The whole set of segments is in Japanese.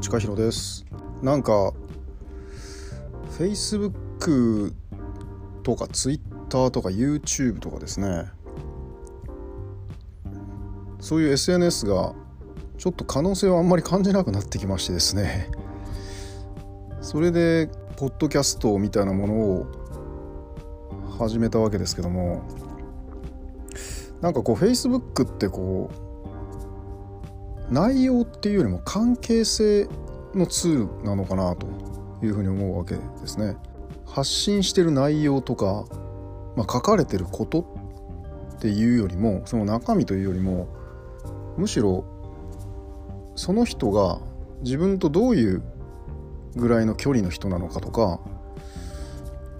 は近弘です。なんか Facebook とか Twitter とか YouTube とかですね。そういう SNS がちょっと可能性をあんまり感じなくなってきましてですね。それでポッドキャストみたいなものを始めたわけですけども。なんかこう Facebook ってこう内容っていうよりも関係性のツールなのかなというふうに思うわけですね。発信してる内容とか、まあ、書かれてることっていうよりもその中身というよりもむしろその人が自分とどういうぐらいの距離の人なのかとか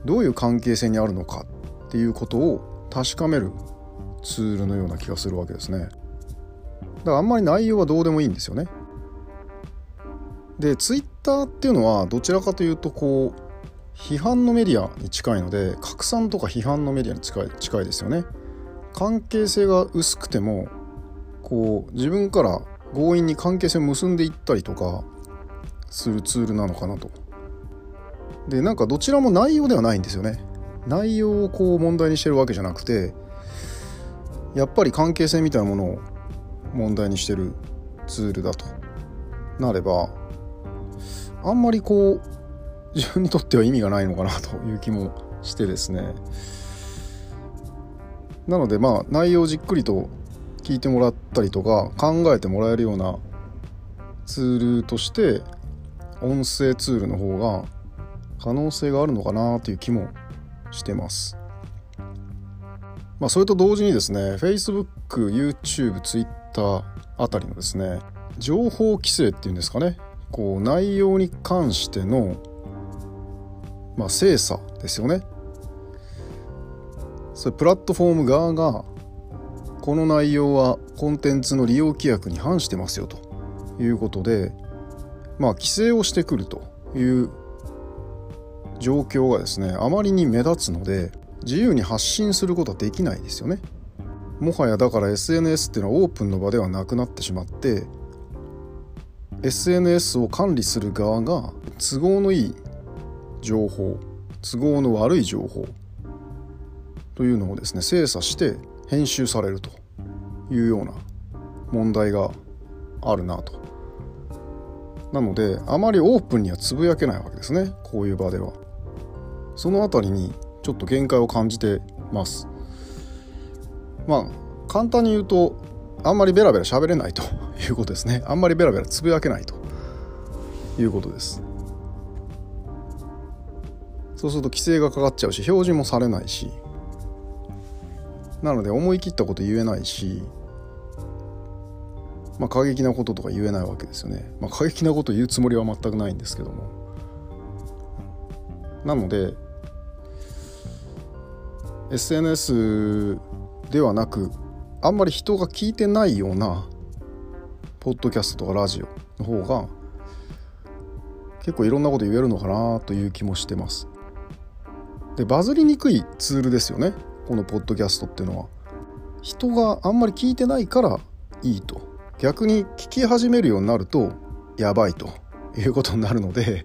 どういう関係性にあるのかっていうことを確かめるツールのような気がするわけですねだからあんまり内容はどうでもいいんですよね。でツイッターっていうのはどちらかというとこう批判のメディアに近いので拡散とか批判のメディアに近い近いですよね。関係性が薄くてもこう自分から強引に関係性を結んでいったりとかするツールなのかなと。でなんかどちらも内容ではないんですよね。内容をこう問題にしてるわけじゃなくてやっぱり関係性みたいなものを問題にしてるツールだとなればあんまりこう 自分にとっては意味がないのかなという気もしてですねなのでまあ内容をじっくりと聞いてもらったりとか考えてもらえるようなツールとして音声ツールの方が可能性があるのかなという気もしてます。まあ、それと同時にですね Facebook、YouTube、Twitter たあたりのですね情報規制っていうんですかねこう内容に関しての、まあ、精査ですよね。それプラットフォーム側がこの内容はコンテンツの利用規約に反してますよと。いうことでまあ規制をしてくるという状況がですねあまりに目立つので自由に発信することはできないですよね。もはやだから SNS っていうのはオープンの場ではなくなってしまって SNS を管理する側が都合のいい情報都合の悪い情報というのをですね精査して編集されるというような問題があるなと。なのであまりオープンにはつぶやけないわけですねこういう場では。その辺りにちょっと限界を感じてます。まあ簡単に言うとあんまりベラベラ喋れないと いうことですね。あんまりベラベラつぶやけないということです。そうすると規制がかかっちゃうし表示もされないしなので思い切ったこと言えないしまあ過激なこととか言えないわけですよね、まあ、過激なこと言うつもりは全くないんですけども。なので SNS ではなくあんまり人が聞いてないようなポッドキャストとかラジオの方が結構いろんなこと言えるのかなという気もしてます。でバズりにくいツールですよね。このポッドキャストっていうのは。人があんまり聞いてないからいいと。逆に聞き始めるようになるとやばいと。いうことになるので、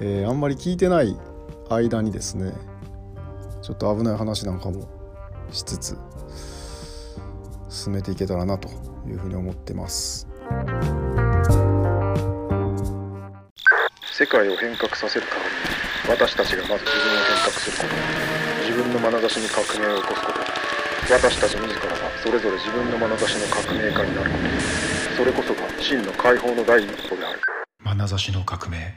えー、あんまり聞いてない間にですねちょっと危ない話なんかもしつつ進めていけたらなというふうに思ってます。世界を変革させる代わりに私たちがまず自分を変革すること自分の眼差しに革命を起こすこと。私たち自らがそれぞれ自分の眼差しの革命家になること。それこそが真の解放の第一歩である。眼差しの革命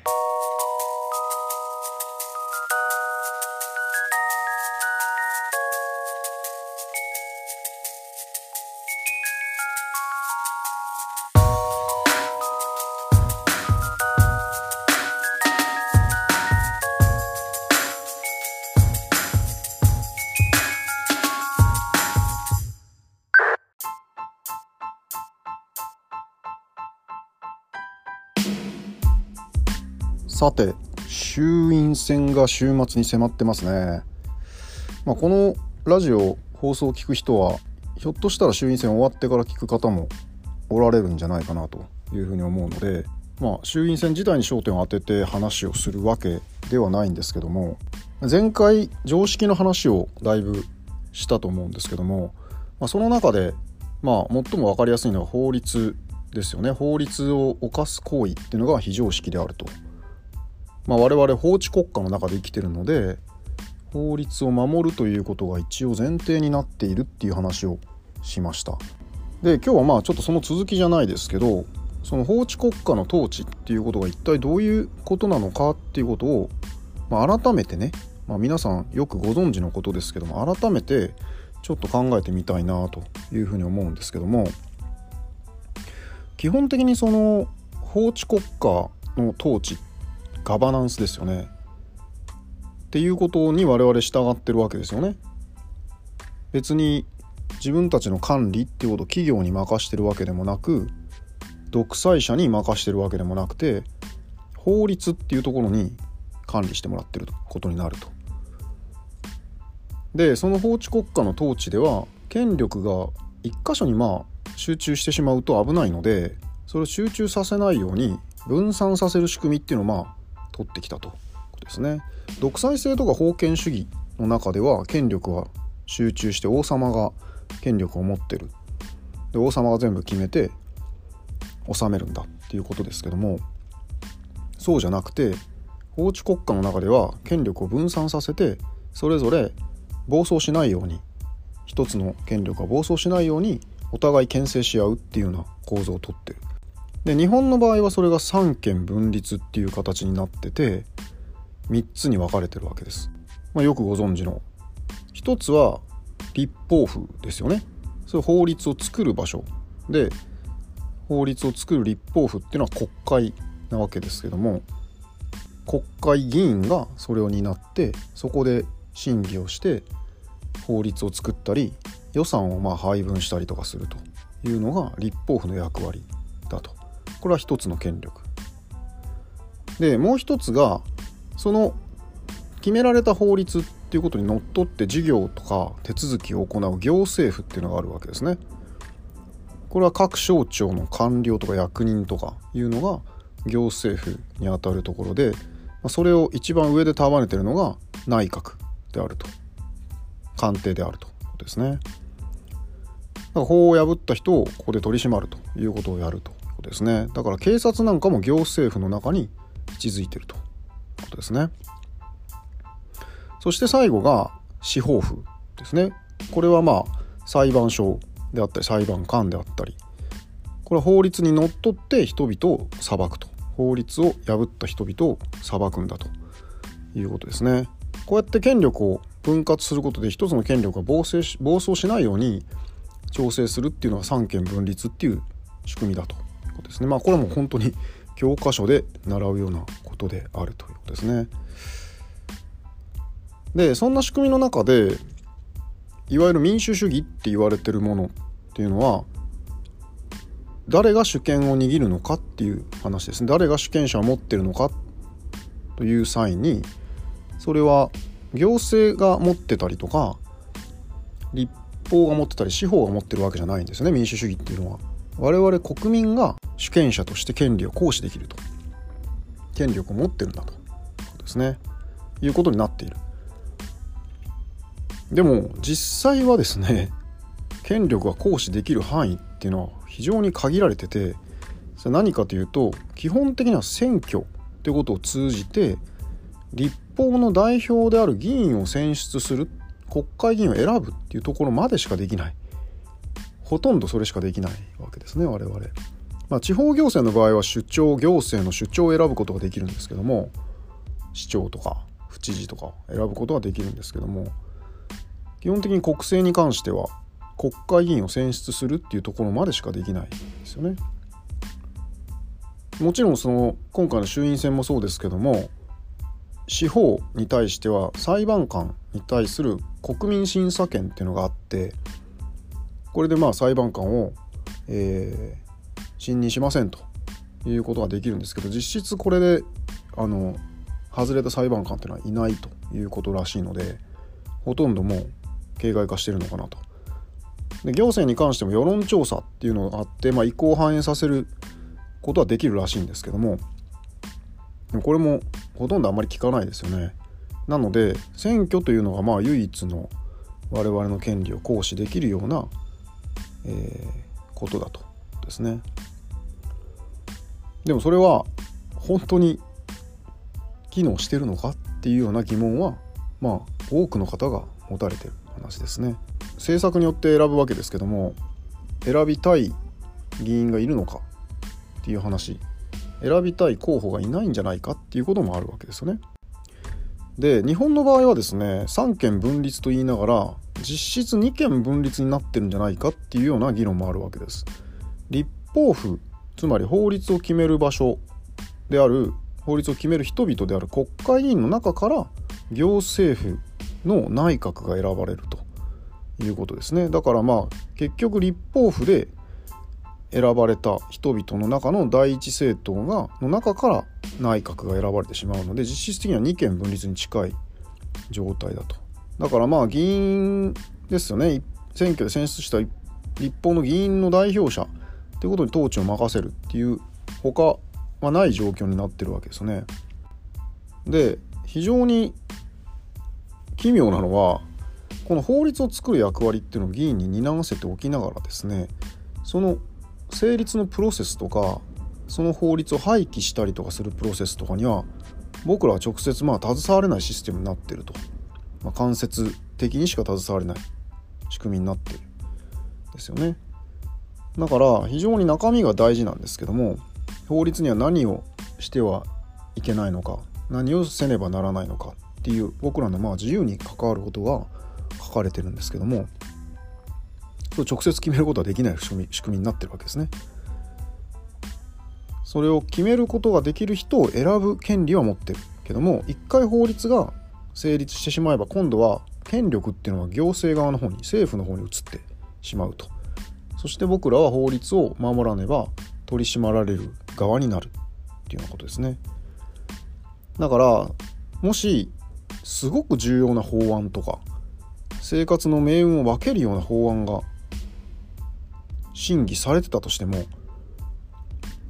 さて衆院選が週末に迫ってますね、まあ、このラジオ放送を聞く人はひょっとしたら衆院選終わってから聞く方もおられるんじゃないかなというふうに思うのでまあ、衆院選自体に焦点を当てて話をするわけではないんですけども前回常識の話をだいぶしたと思うんですけども、まあ、その中で、まあ、最も分かりやすいのは法律ですよね。法律を犯す行為っていうのが非常識であると、まあ、我々法治国家の中で生きてるので法律を守るということが一応前提になっているっていう話をしました。で今日はまあちょっとその続きじゃないですけどその法治国家の統治っていうことが一体どういうことなのかっていうことを、まあ、改めてね、まあ、皆さんよくご存知のことですけども改めてちょっと考えてみたいなというふうに思うんですけども基本的にその法治国家の統治っガバナンスですよねっていうことに我々従ってるわけですよね。別に自分たちの管理っていうことを企業に任してるわけでもなく独裁者に任してるわけでもなくて法律っていうところに管理してもらってることになると。でその法治国家の統治では権力が一箇所にまあ集中してしまうと危ないのでそれを集中させないように分散させる仕組みっていうのをまあ取ってきたとですね。独裁制とか封建主義の中では権力は集中して王様が権力を持ってるで王様が全部決めて治めるんだっていうことですけどもそうじゃなくて法治国家の中では権力を分散させてそれぞれ暴走しないように一つの権力が暴走しないようにお互い牽制し合うっていうような構造をとってる。で日本の場合はそれが三権分立っていう形になってて3つに分かれてるわけです。まあ、よくご存知の一つは立法府ですよね。それ法律を作る場所で法律を作る立法府っていうのは国会なわけですけども国会議員がそれを担ってそこで審議をして法律を作ったり予算をま配分したりとかするというのが立法府の役割だとこれは一つの権力でもう一つがその決められた法律っていうことにのっとって事業とか手続きを行う行政府っていうのがあるわけですね。これは各省庁の官僚とか役人とかいうのが行政府にあたるところでそれを一番上で束ねてるのが内閣であると官邸であるということですね。だから法を破った人をここで取り締まるということをやるとですね。だから警察なんかも行政府の中に位置づいてるということですね。そして最後が司法府ですね。これはまあ裁判所であったり裁判官であったりこれは法律にのっとって人々を裁くと法律を破った人々を裁くんだということですね。こうやって権力を分割することで一つの権力が暴走し暴走しないように調整するっていうのは三権分立っていう仕組みだとですね。まあこれも本当に教科書で習うようなことであるということですね。でそんな仕組みの中でいわゆる民主主義って言われてるものっていうのは誰が主権を握るのかっていう話ですね誰が主権者を持ってるのかという際にそれは行政が持ってたりとか立法が持ってたり司法が持ってるわけじゃないんですよね民主主義っていうのは。我々国民が主権者として権利を行使できると。権力を持ってるんだと。ですね。いうことになっている。でも実際はですね権力が行使できる範囲っていうのは非常に限られててそれ何かというと基本的には選挙ってことを通じて立法の代表である議員を選出する国会議員を選ぶっていうところまでしかできない。ほとんどそれしかできないわけですね我々。まあ、地方行政の場合は首長行政の首長を選ぶことができるんですけども市長とか府知事とか選ぶことができるんですけども基本的に国政に関しては国会議員を選出するっていうところまでしかできないんですよね。もちろんその今回の衆院選もそうですけども司法に対しては裁判官に対する国民審査権っていうのがあってこれでまあ裁判官を、えー、信任しませんということができるんですけど実質これであの外れた裁判官っていうのはいないということらしいのでほとんどもう形骸化してるのかなと。で行政に関しても世論調査っていうのがあって、まあ、意向を反映させることはできるらしいんですけどもでもこれもほとんどあんまり聞かないですよね。なので選挙というのがまあ唯一の我々の権利を行使できるような、え、ことだとですね。でもそれは本当に機能してるのかっていうような疑問はまあ多くの方が持たれてる話ですね。政策によって選ぶわけですけども選びたい議員がいるのかっていう話選びたい候補がいないんじゃないかっていうこともあるわけですよね。で日本の場合はですね三権分立と言いながら実質2権分立になってるんじゃないかっていうような議論もあるわけです。立法府つまり法律を決める場所である法律を決める人々である国会議員の中から行政府の内閣が選ばれるということですねだからまあ結局立法府で選ばれた人々の中の第一政党がの中から内閣が選ばれてしまうので実質的には2権分立に近い状態だとだからまあ議員ですよね選挙で選出した立法の議員の代表者ということに統治を任せるっていう他はない状況になってるわけですね。で非常に奇妙なのはこの法律を作る役割っていうのを議員に担わせておきながらですねその成立のプロセスとかその法律を廃棄したりとかするプロセスとかには僕らは直接まあ携われないシステムになってると、まあ、間接的にしか携われない。仕組みになってる。ですよね。だから非常に中身が大事なんですけども法律には何をしてはいけないのか何をせねばならないのかっていう僕らのまあ自由に関わることが書かれてるんですけども直接決めることはできない仕組み仕組みになってるわけですね。それを決めることができる人を選ぶ権利は持ってるけども一回法律が成立してしまえば今度は権力っていうのは行政側の方に政府の方に移ってしまうとそして僕らは法律を守らねば取り締まられる側になるっていうようなことですねだからもしすごく重要な法案とか生活の命運を分けるような法案が審議されてたとしても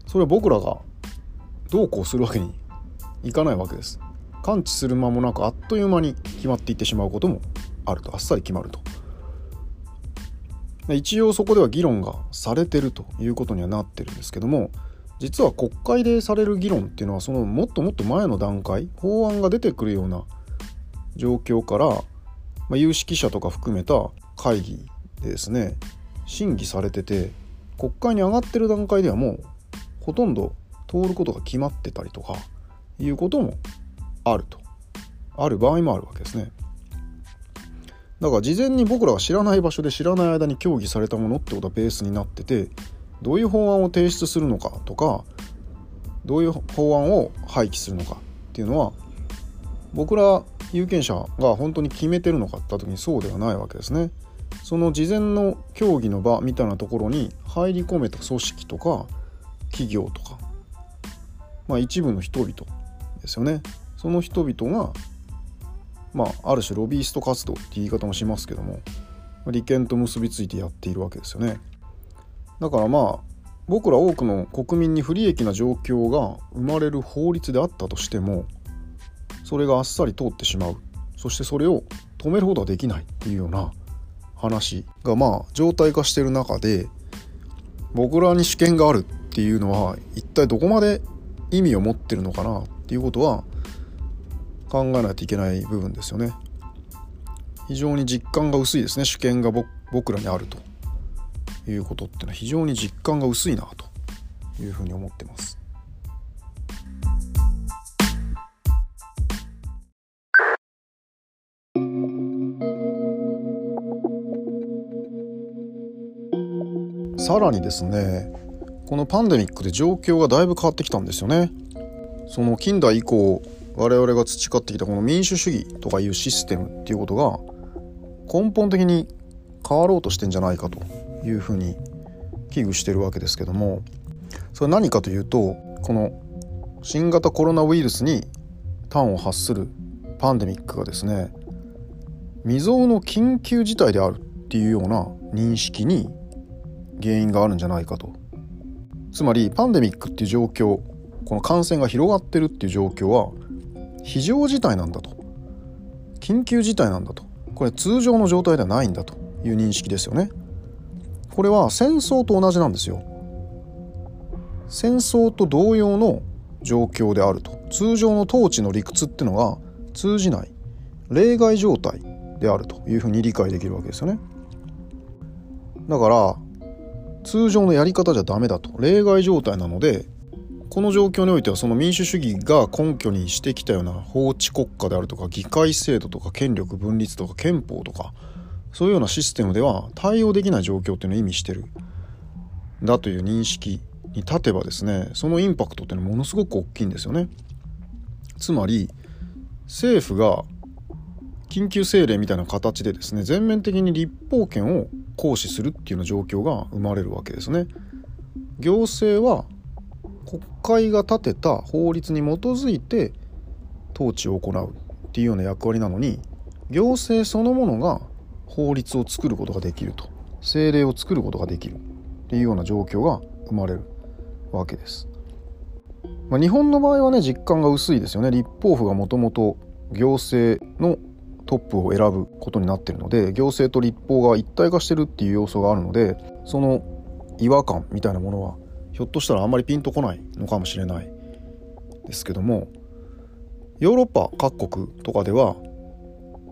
それは僕らがどうこうするわけにいかないわけです。完治する間もなくあっという間に決まっていってしまうこともあると。あっさり決まると。一応そこでは議論がされてるということにはなってるんですけども実は国会でされる議論っていうのはそのもっともっと前の段階法案が出てくるような状況から、まあ、有識者とか含めた会議でですね。審議されてて国会に上がってる段階ではもうほとんど通ることが決まってたりとかいうこともあるとある場合もあるわけですねだから事前に僕らが知らない場所で知らない間に協議されたものってことはベースになっててどういう法案を提出するのかとかどういう法案を廃棄するのかっていうのは僕ら有権者が本当に決めてるのかって時にそうではないわけですね。その事前の協議の場みたいなところに入り込めた組織とか企業とか、まあ、一部の人々ですよね。その人々が、まあ、ある種ロビースト活動って言い方もしますけども利権と結びついてやっているわけですよね。だからまあ僕ら多くの国民に不利益な状況が生まれる法律であったとしてもそれがあっさり通ってしまう。そしてそれを止めることはできないっていうような話がまあ状態化してる中で僕らに主権があるっていうのは一体どこまで意味を持ってるのかなっていうことは考えないといけない部分ですよね。非常に実感が薄いですね主権が僕らにあるということっていうのは非常に実感が薄いなというふうに思ってます。さらにですねこのパンデミックで状況がだいぶ変わってきたんですよね。その近代以降我々が培ってきたこの民主主義とかいうシステムっていうことが根本的に変わろうとしてんじゃないかというふうに危惧してるわけですけどもそれ何かというとこの新型コロナウイルスに端を発するパンデミックがですね未曾有の緊急事態であるっていうような認識に原因があるんじゃないかと。つまりパンデミックっていう状況この感染が広がってるっていう状況は非常事態なんだと。緊急事態なんだと。これ通常の状態ではないんだという認識ですよね。これは戦争と同じなんですよ。戦争と同様の状況であると。通常の統治の理屈っていうのが通じない。例外状態であるというふうに理解できるわけですよね。だから通常のやり方じゃダメだと例外状態なのでこの状況においてはその民主主義が根拠にしてきたような法治国家であるとか議会制度とか権力分立とか憲法とかそういうようなシステムでは対応できない状況っていうのを意味してるだという認識に立てばですねそのインパクトっていうのはものすごく大きいんですよね。つまり政府が緊急政令みたいな形でですね全面的に立法権を行使するっていうような状況が生まれるわけですね。行政は国会が立てた法律に基づいて統治を行うっていうような役割なのに行政そのものが法律を作ることができると政令を作ることができるっていうような状況が生まれるわけです。まあ、日本の場合はね実感が薄いですよね立法府がもともと行政のトップを選ぶことになってるので行政と立法が一体化してるっていう要素があるのでその違和感みたいなものはひょっとしたらあんまりピンとこないのかもしれないですけどもヨーロッパ各国とかでは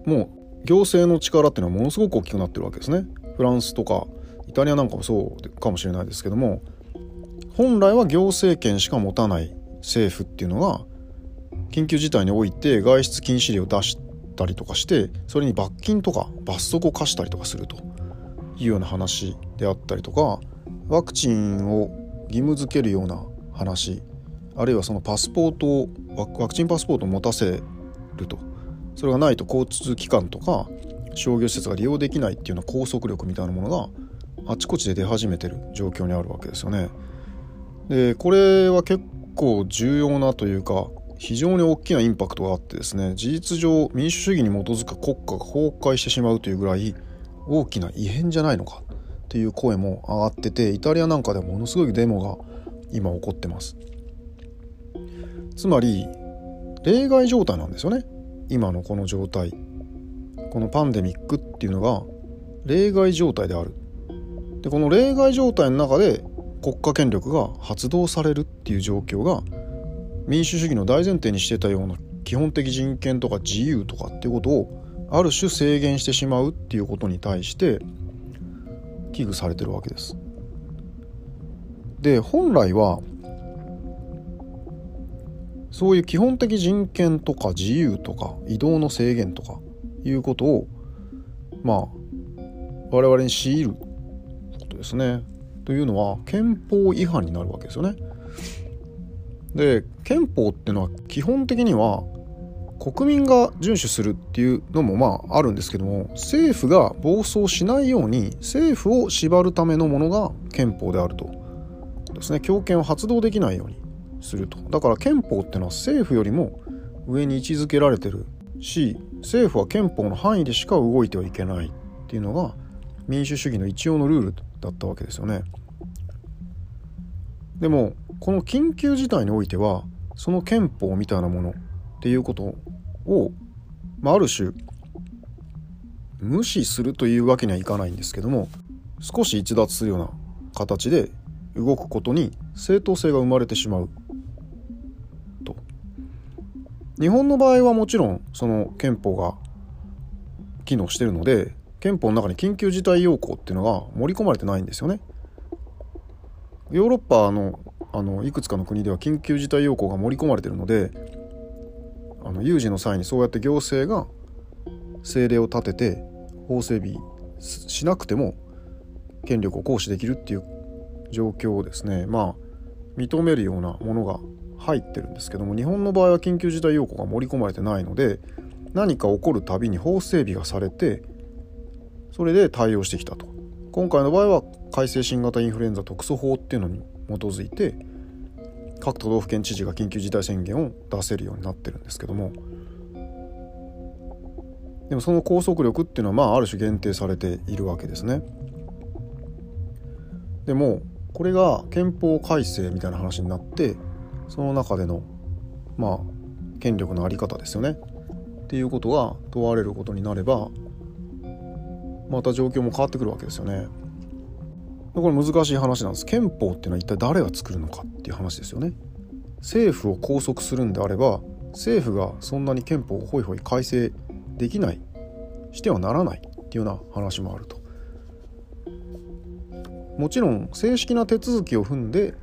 もう行政の力っていうのはものすごく大きくなってるわけですね。フランスとかイタリアなんかもそうかもしれないですけども本来は行政権しか持たない政府っていうのが緊急事態において外出禁止令を出したりとかしてそれに罰金とか罰則を課したりとかするというような話であったりとかワクチンを義務付けるような話あるいはそのパスポートをワクチンパスポートを持たせるとそれがないと交通機関とか商業施設が利用できないっていうような拘束力みたいなものがあちこちで出始めてる状況にあるわけですよね。でこれは結構重要なというか非常に大きなインパクトがあってですね事実上民主主義に基づく国家が崩壊してしまうというぐらい大きな異変じゃないのかっていう声も上がっててイタリアなんかでものすごいデモが今起こってます。つまり例外状態なんですよね。今のこの状態。このパンデミックっていうのが例外状態である。でこの例外状態の中で国家権力が発動されるっていう状況が民主主義の大前提にしてたような基本的人権とか自由とかっていうことをある種制限してしまうっていうことに対して危惧されてるわけです。で本来はそういう基本的人権とか自由とか移動の制限とかいうことをまあ我々に強いることですね。というのは憲法違反になるわけですよね。で憲法っていうのは基本的には国民が遵守するっていうのもまああるんですけども政府が暴走しないように政府を縛るためのものが憲法であると。ですね。強権を発動できないようにすると。だから憲法っていうのは政府よりも上に位置づけられてるし政府は憲法の範囲でしか動いてはいけないっていうのが民主主義の一応のルールだったわけですよね。でもこの緊急事態においてはその憲法みたいなものっていうことを、まあ、ある種無視するというわけにはいかないんですけども少し逸脱するような形で動くことに正当性が生まれてしまうと日本の場合はもちろんその憲法が機能してるので憲法の中に緊急事態要項っていうのが盛り込まれてないんですよね。ヨーロッパのあのいくつかの国では緊急事態要項が盛り込まれてるのであの有事の際にそうやって行政が政令を立てて法整備しなくても権力を行使できるっていう状況をですね。まあ認めるようなものが入ってるんですけども日本の場合は緊急事態要項が盛り込まれてないので何か起こるたびに法整備がされてそれで対応してきたと。今回の場合は改正新型インフルエンザ特措法っていうのに基づいて各都道府県知事が緊急事態宣言を出せるようになってるんですけどもでもその拘束力っていうのはまあある種限定されているわけですね。でもこれが憲法改正みたいな話になってその中でのまあ権力の在り方ですよねっていうことが問われることになればまた状況も変わってくるわけですよね。これ難しい話なんです憲法っていうのは一体誰が作るのかっていう話ですよね。政府を拘束するんであれば政府がそんなに憲法をホイホイ改正できないしてはならないっていうような話もあると。もちろん正式な手続きを踏んで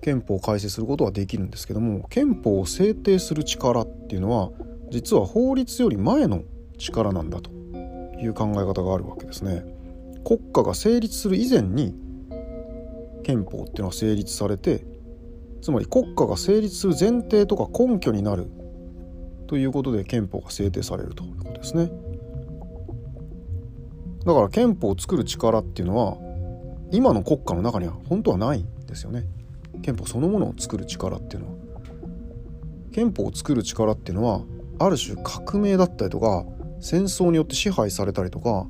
憲法を改正することはできるんですけども憲法を制定する力っていうのは実は法律より前の力なんだという考え方があるわけですね。国家が成立する以前に憲法っていうのは成立されてつまり国家が成立する前提とか根拠になるということで憲法が制定されるということですね。だから憲法を作る力っていうのは今の国家の中には本当はないんですよね。憲法そのものを作る力っていうのは。憲法を作る力っていうのはある種革命だったりとか戦争によって支配されたりとか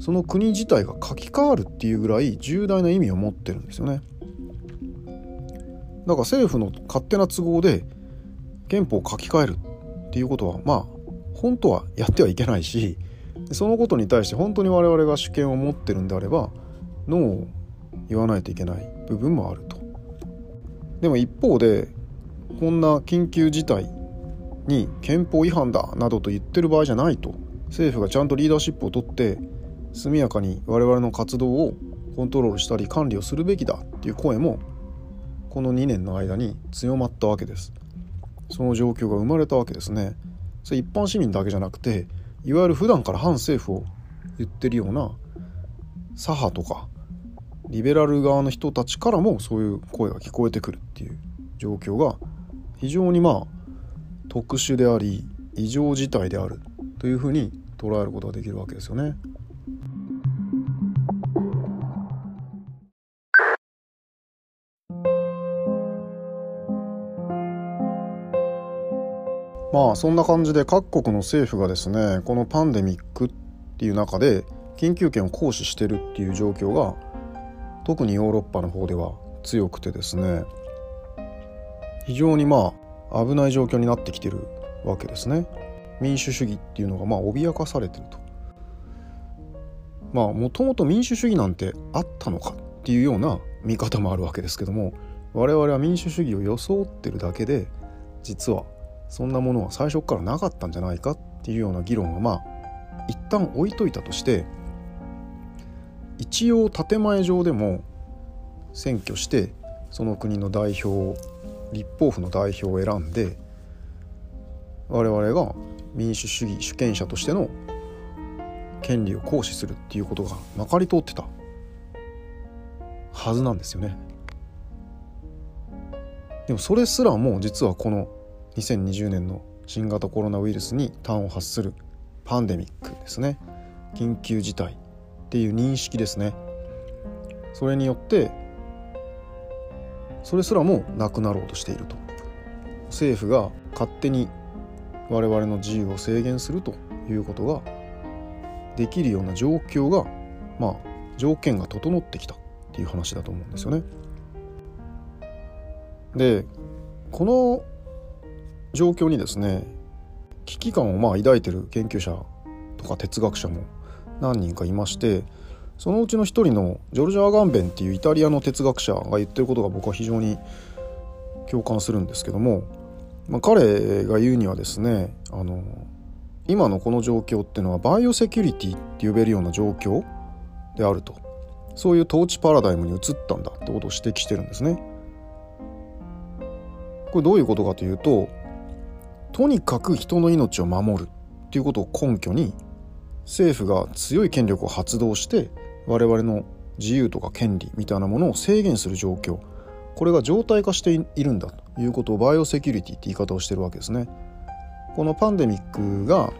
その国自体が書き換わるっていうぐらい重大な意味を持ってるんですよね。だから政府の勝手な都合で憲法を書き換えるっていうことはまあ本当はやってはいけないしそのことに対して本当に我々が主権を持ってるんであればノーを言わないといけない部分もあると。でも一方でこんな緊急事態に憲法違反だなどと言ってる場合じゃないと政府がちゃんとリーダーシップを取って速やかに我々の活動をコントロールしたり管理をするべきだっていう声もこの2年の間に強まったわけですその状況が生まれたわけですねそれ一般市民だけじゃなくていわゆる普段から反政府を言ってるような左派とかリベラル側の人たちからもそういう声が聞こえてくるっていう状況が非常にまあ特殊であり異常事態であるというふうに捉えることができるわけですよね。まあそんな感じで各国の政府がですねこのパンデミックっていう中で緊急権を行使してるっていう状況が特にヨーロッパの方では強くてですね非常にまあ危ない状況になってきてるわけですね。民主主義っていうのがまあ脅かされてると。まあもともと民主主義なんてあったのかっていうような見方もあるわけですけども我々は民主主義を装ってるだけで実はそんなものは最初からなかったんじゃないかっていうような議論はまあ一旦置いといたとして一応建前上でも選挙してその国の代表立法府の代表を選んで我々が民主主義主権者としての権利を行使するっていうことがまかり通ってたはずなんですよね。でもそれすらも実はこの2020年の新型コロナウイルスに端を発するパンデミックですね。緊急事態っていう認識ですね。それによってそれすらもなくなろうとしていると。政府が勝手に我々の自由を制限するということができるような状況がまあ条件が整ってきたっていう話だと思うんですよね。でこの状況にですね危機感をまあ抱いてる研究者とか哲学者も何人かいましてそのうちの一人のジョルジャ・アガンベンっていうイタリアの哲学者が言ってることが僕は非常に共感するんですけども、まあ、彼が言うにはですねあの今のこの状況っていうのはバイオセキュリティって呼べるような状況であるとそういう統治パラダイムに移ったんだってことを指摘してるんですね。これどういうことかというととにかく人の命を守るっていうことを根拠に政府が強い権力を発動して我々の自由とか権利みたいなものを制限する状況これが常態化しているんだということをバイオセキュリティって言い方をしてるわけですね。このパンデミックが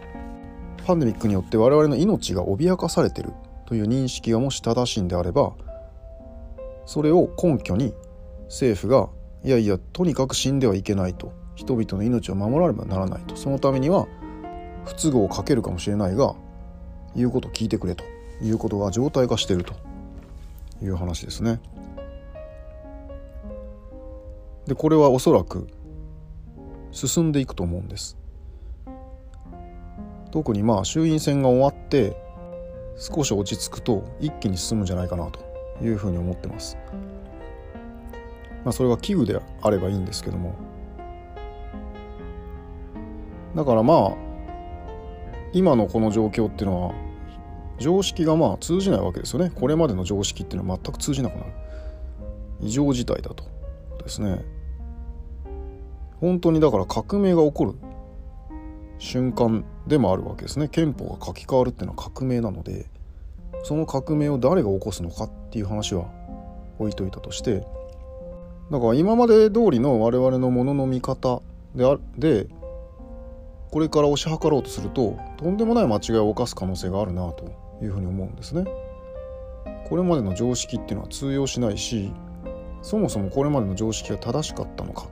パンデミックによって我々の命が脅かされてるという認識がもし正しいんであればそれを根拠に政府がいやいやとにかく死んではいけないと人々の命を守らねばならないと。そのためには不都合をかけるかもしれないが言うことを聞いてくれと。いうことが常態化していると。いう話ですね。でこれはおそらく進んでいくと思うんです。特にまあ衆院選が終わって少し落ち着くと一気に進むんじゃないかなと。いうふうに思ってます。まあ、それは器具であればいいんですけども。だからまあ今のこの状況っていうのは常識がまあ通じないわけですよね。これまでの常識っていうのは全く通じなくなる。異常事態だとですね。本当にだから革命が起こる瞬間でもあるわけですね。憲法が書き換わるっていうのは革命なのでその革命を誰が起こすのかっていう話は置いといたとして。だから今まで通りの我々のものの見方であでこれから推し量ろうとするととんでもない間違いを犯す可能性があるなというふうに思うんですね。これまでの常識っていうのは通用しないしそもそもこれまでの常識が正しかったのか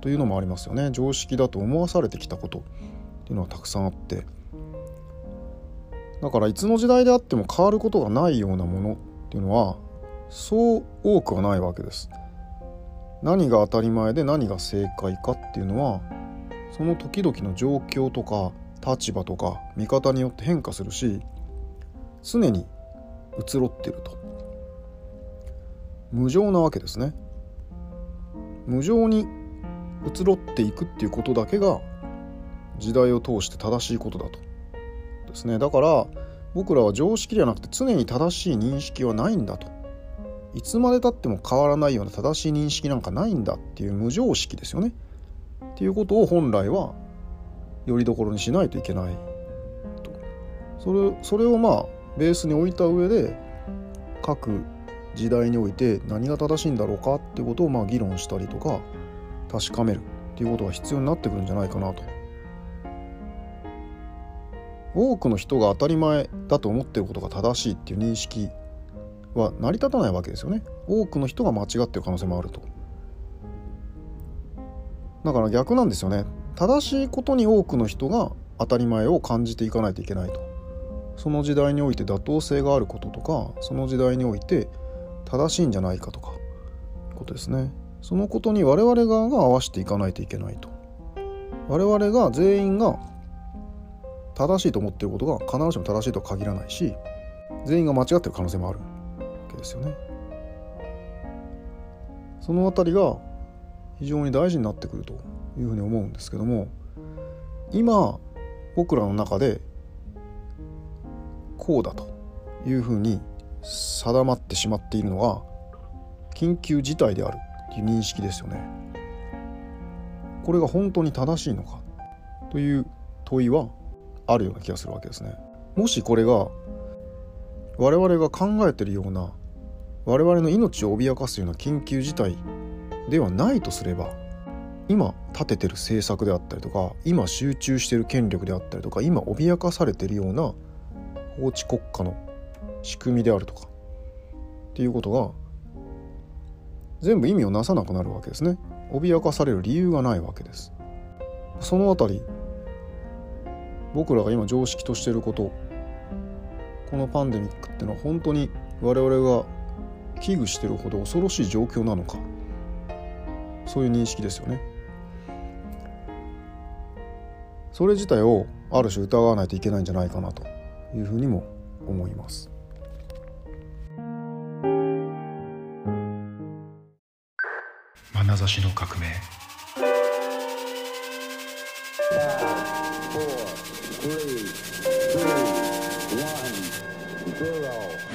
というのもありますよね常識だと思わされてきたことっていうのはたくさんあってだからいつの時代であっても変わることがないようなものっていうのはそう多くはないわけです。何が当たり前で何が正解かっていうのはその時々の状況とか立場とか見方によって変化するし常に移ろってると。無常なわけですね。無常に移ろっていくっていうことだけが時代を通して正しいことだと。ですね。だから僕らは常識ではなくて常に正しい認識はないんだと。いつまでたっても変わらないような正しい認識なんかないんだっていう無常識ですよね。っていうことを本来はよりどころにしないといけないと。それそれをまあベースに置いた上で各時代において何が正しいんだろうかっていうことをまあ議論したりとか確かめるっていうことが必要になってくるんじゃないかなと。多くの人が当たり前だと思ってることが正しいっていう認識は成り立たないわけですよね多くの人が間違ってる可能性もあるとだから逆なんですよね。正しいことに多くの人が当たり前を感じていかないといけないと。その時代において妥当性があることとかその時代において正しいんじゃないかとかことですね。そのことに我々側が合わせていかないといけないと。我々が全員が正しいと思っていることが必ずしも正しいとは限らないし全員が間違ってる可能性もあるわけですよね。その辺りが非常に大事になってくるというふうに思うんですけども今僕らの中でこうだというふうに定まってしまっているのは緊急事態であるっていう認識ですよね。これが本当に正しいのかという問いはあるような気がするわけですね。もしこれが我々が考えてるような我々の命を脅かすような緊急事態ではないとすれば今立ててる政策であったりとか今集中してる権力であったりとか今脅かされてるような法治国家の仕組みであるとかっていうことが全部意味をなさなくなるわけですね。脅かされる理由がないわけです。そのあたり僕らが今常識としてることこのパンデミックってのは本当に我々が危惧してるほど恐ろしい状況なのかそういう認識ですよね。それ自体をある種疑わないといけないんじゃないかなというふうにも思います。まなざしの革命。4 3 2 1 0